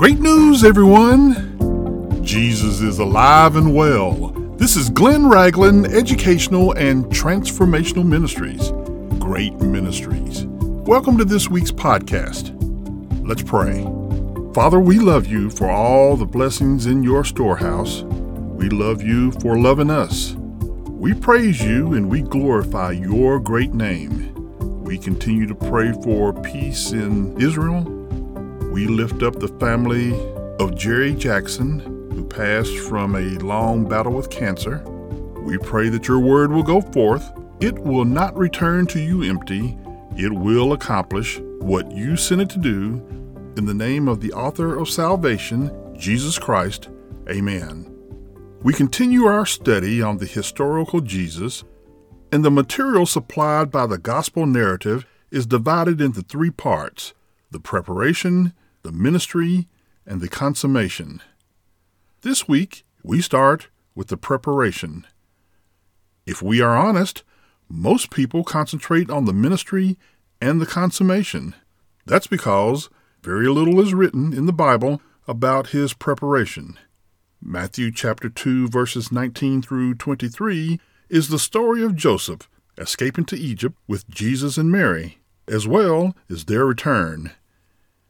Great news, everyone! Jesus is alive and well. This is Glenn Ragland Educational and Transformational Ministries. Great Ministries. Welcome to this week's podcast. Let's pray. Father, we love you for all the blessings in your storehouse. We love you for loving us. We praise you and we glorify your great name. We continue to pray for peace in Israel we lift up the family of Jerry Jackson, who passed from a long battle with cancer. We pray that your word will go forth. It will not return to you empty. It will accomplish what you sent it to do. In the name of the author of salvation, Jesus Christ, amen. We continue our study on the historical Jesus, and the material supplied by the gospel narrative is divided into three parts the preparation, the ministry, and the consummation. This week, we start with the preparation. If we are honest, most people concentrate on the ministry and the consummation. That's because very little is written in the Bible about his preparation. Matthew chapter 2 verses 19 through 23 is the story of Joseph escaping to Egypt with Jesus and Mary, as well as their return.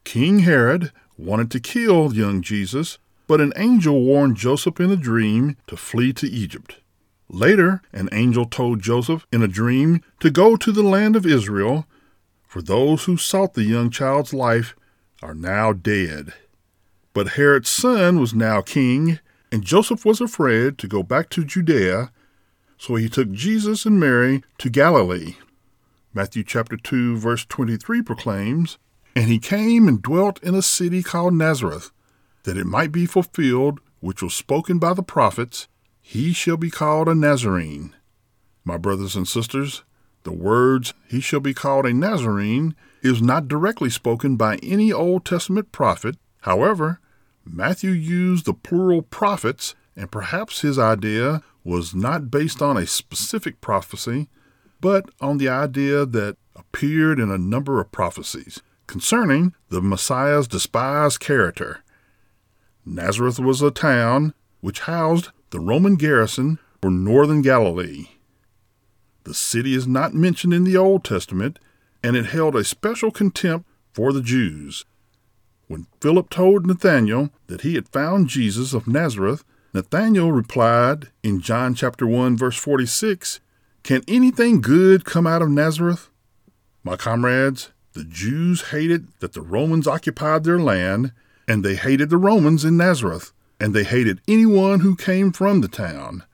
King Herod wanted to kill young Jesus, but an angel warned Joseph in a dream to flee to Egypt. Later, an angel told Joseph in a dream to go to the land of Israel, for those who sought the young child's life are now dead. But Herod's son was now king, and Joseph was afraid to go back to Judea, so he took Jesus and Mary to Galilee. Matthew chapter 2 verse 23 proclaims, and he came and dwelt in a city called Nazareth, that it might be fulfilled which was spoken by the prophets, He shall be called a Nazarene. My brothers and sisters, the words, He shall be called a Nazarene, is not directly spoken by any Old Testament prophet. However, Matthew used the plural prophets, and perhaps his idea was not based on a specific prophecy, but on the idea that appeared in a number of prophecies concerning the Messiah's despised character. Nazareth was a town which housed the Roman garrison for northern Galilee. The city is not mentioned in the Old Testament, and it held a special contempt for the Jews. When Philip told Nathanael that he had found Jesus of Nazareth, Nathanael replied in John chapter 1 verse 46, "Can anything good come out of Nazareth?" My comrades, the Jews hated that the Romans occupied their land, and they hated the Romans in Nazareth, and they hated anyone who came from the town.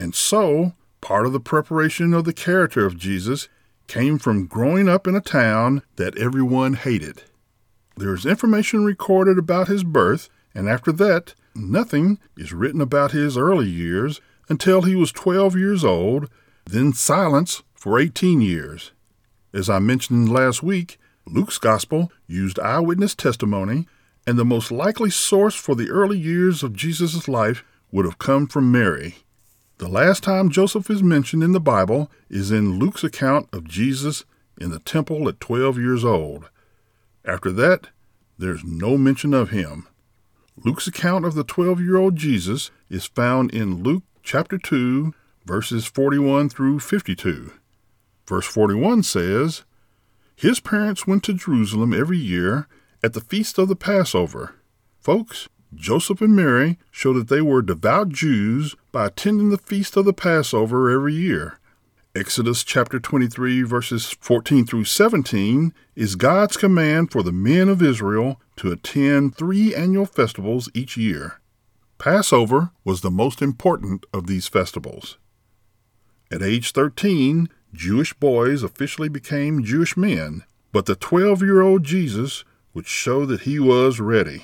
And so, part of the preparation of the character of Jesus came from growing up in a town that everyone hated. There is information recorded about his birth, and after that, nothing is written about his early years until he was 12 years old, then silence for 18 years. As I mentioned last week, Luke's Gospel used eyewitness testimony, and the most likely source for the early years of Jesus' life would have come from Mary. The last time Joseph is mentioned in the Bible is in Luke's account of Jesus in the temple at 12 years old. After that, there's no mention of him. Luke's account of the 12 year old Jesus is found in Luke chapter 2, verses 41 through 52. Verse 41 says, His parents went to Jerusalem every year at the feast of the Passover. Folks, Joseph and Mary show that they were devout Jews by attending the feast of the Passover every year. Exodus chapter 23, verses 14 through 17, is God's command for the men of Israel to attend three annual festivals each year. Passover was the most important of these festivals. At age 13, Jewish boys officially became Jewish men, but the 12 year old Jesus would show that he was ready.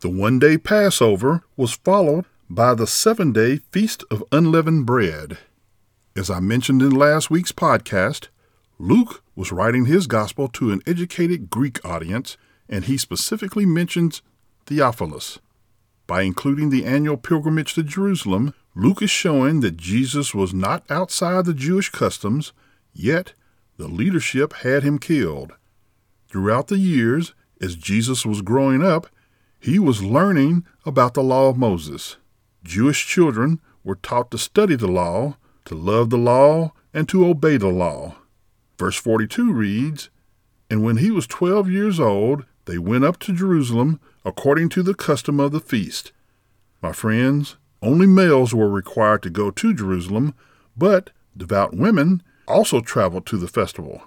The one day Passover was followed by the seven day Feast of Unleavened Bread. As I mentioned in last week's podcast, Luke was writing his gospel to an educated Greek audience, and he specifically mentions Theophilus. By including the annual pilgrimage to Jerusalem, Luke is showing that Jesus was not outside the Jewish customs, yet the leadership had him killed. Throughout the years, as Jesus was growing up, he was learning about the law of Moses. Jewish children were taught to study the law, to love the law, and to obey the law. Verse 42 reads, And when he was twelve years old, they went up to Jerusalem according to the custom of the feast. My friends, only males were required to go to Jerusalem, but devout women also traveled to the festival.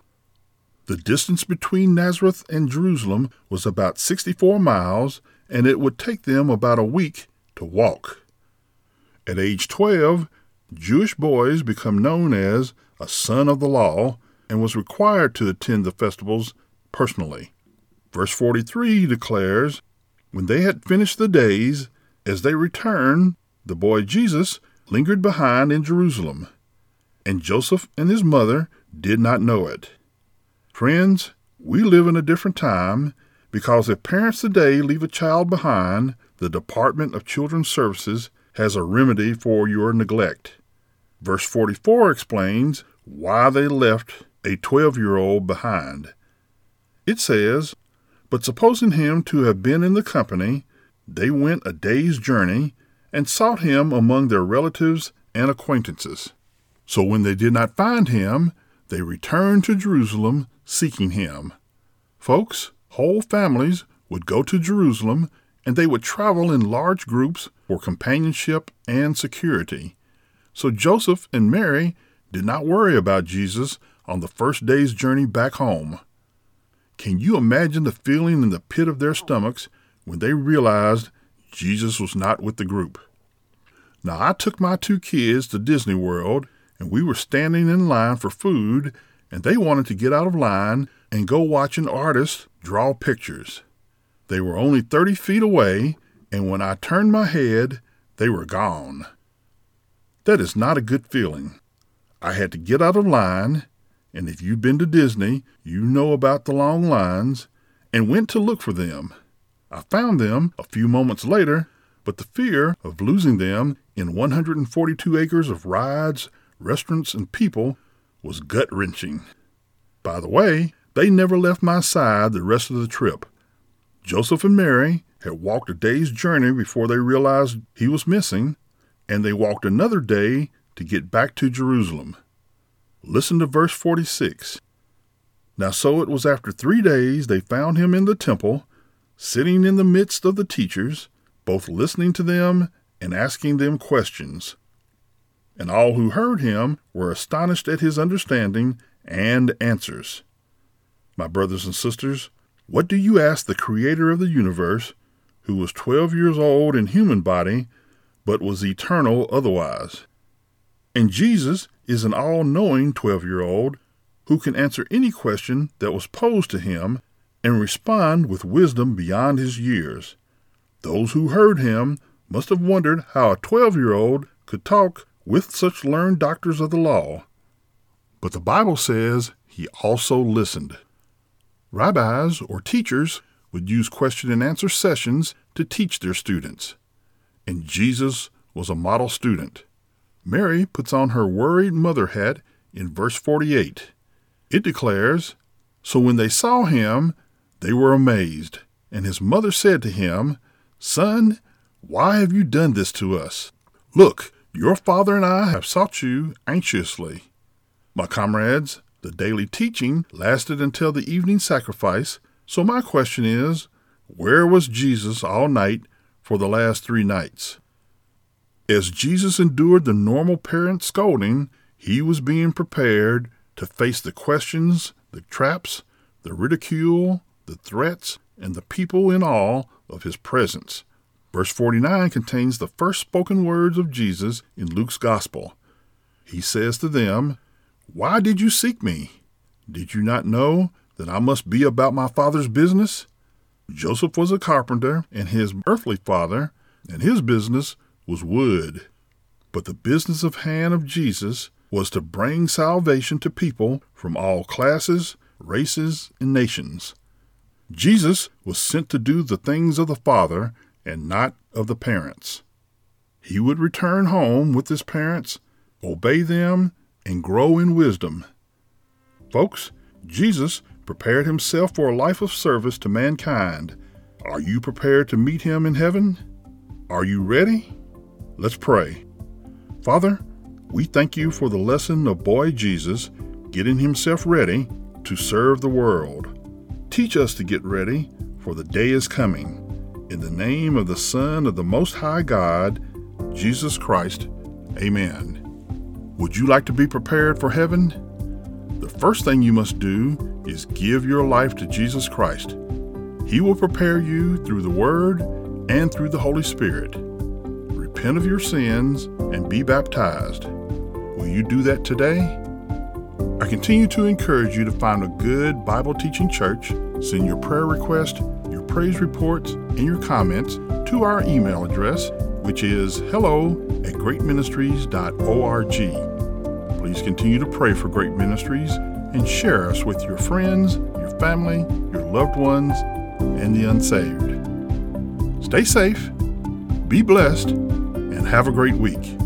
The distance between Nazareth and Jerusalem was about 64 miles, and it would take them about a week to walk. At age 12, Jewish boys become known as a son of the law and was required to attend the festivals personally. Verse 43 declares, When they had finished the days, as they returned, the boy Jesus lingered behind in Jerusalem, and Joseph and his mother did not know it. Friends, we live in a different time because if parents today leave a child behind, the Department of Children's Services has a remedy for your neglect. Verse 44 explains why they left a 12 year old behind. It says, But supposing him to have been in the company, they went a day's journey and sought him among their relatives and acquaintances. So when they did not find him, they returned to Jerusalem seeking him. Folks, whole families would go to Jerusalem and they would travel in large groups for companionship and security. So Joseph and Mary did not worry about Jesus on the first day's journey back home. Can you imagine the feeling in the pit of their stomachs when they realized Jesus was not with the group? Now, I took my two kids to Disney World, and we were standing in line for food, and they wanted to get out of line and go watch an artist draw pictures. They were only 30 feet away, and when I turned my head, they were gone. That is not a good feeling. I had to get out of line, and if you've been to Disney, you know about the long lines, and went to look for them. I found them a few moments later, but the fear of losing them in 142 acres of rides, restaurants, and people was gut wrenching. By the way, they never left my side the rest of the trip. Joseph and Mary had walked a day's journey before they realized he was missing, and they walked another day to get back to Jerusalem. Listen to verse 46. Now, so it was after three days they found him in the temple, sitting in the midst of the teachers, both listening to them and asking them questions. And all who heard him were astonished at his understanding and answers. My brothers and sisters, what do you ask the Creator of the universe, who was twelve years old in human body, but was eternal otherwise? And Jesus is an all knowing 12 year old who can answer any question that was posed to him and respond with wisdom beyond his years. Those who heard him must have wondered how a 12 year old could talk with such learned doctors of the law. But the Bible says he also listened. Rabbis or teachers would use question and answer sessions to teach their students. And Jesus was a model student. Mary puts on her worried mother hat in verse 48. It declares, So when they saw him, they were amazed. And his mother said to him, Son, why have you done this to us? Look, your father and I have sought you anxiously. My comrades, the daily teaching lasted until the evening sacrifice, so my question is, where was Jesus all night for the last three nights? As Jesus endured the normal parent scolding, he was being prepared to face the questions, the traps, the ridicule, the threats, and the people in awe of his presence. Verse 49 contains the first spoken words of Jesus in Luke's Gospel. He says to them, Why did you seek me? Did you not know that I must be about my Father's business? Joseph was a carpenter, and his earthly father, and his business was wood. But the business of hand of Jesus was to bring salvation to people from all classes, races, and nations. Jesus was sent to do the things of the Father and not of the parents. He would return home with his parents, obey them, and grow in wisdom. Folks, Jesus prepared himself for a life of service to mankind. Are you prepared to meet him in heaven? Are you ready? Let's pray. Father, we thank you for the lesson of boy Jesus getting himself ready to serve the world. Teach us to get ready, for the day is coming. In the name of the Son of the Most High God, Jesus Christ, amen. Would you like to be prepared for heaven? The first thing you must do is give your life to Jesus Christ. He will prepare you through the Word and through the Holy Spirit. Repent of your sins and be baptized. Will you do that today? I continue to encourage you to find a good Bible teaching church. Send your prayer request, your praise reports, and your comments to our email address, which is hello at greatministries.org. Please continue to pray for Great Ministries and share us with your friends, your family, your loved ones, and the unsaved. Stay safe, be blessed, and have a great week.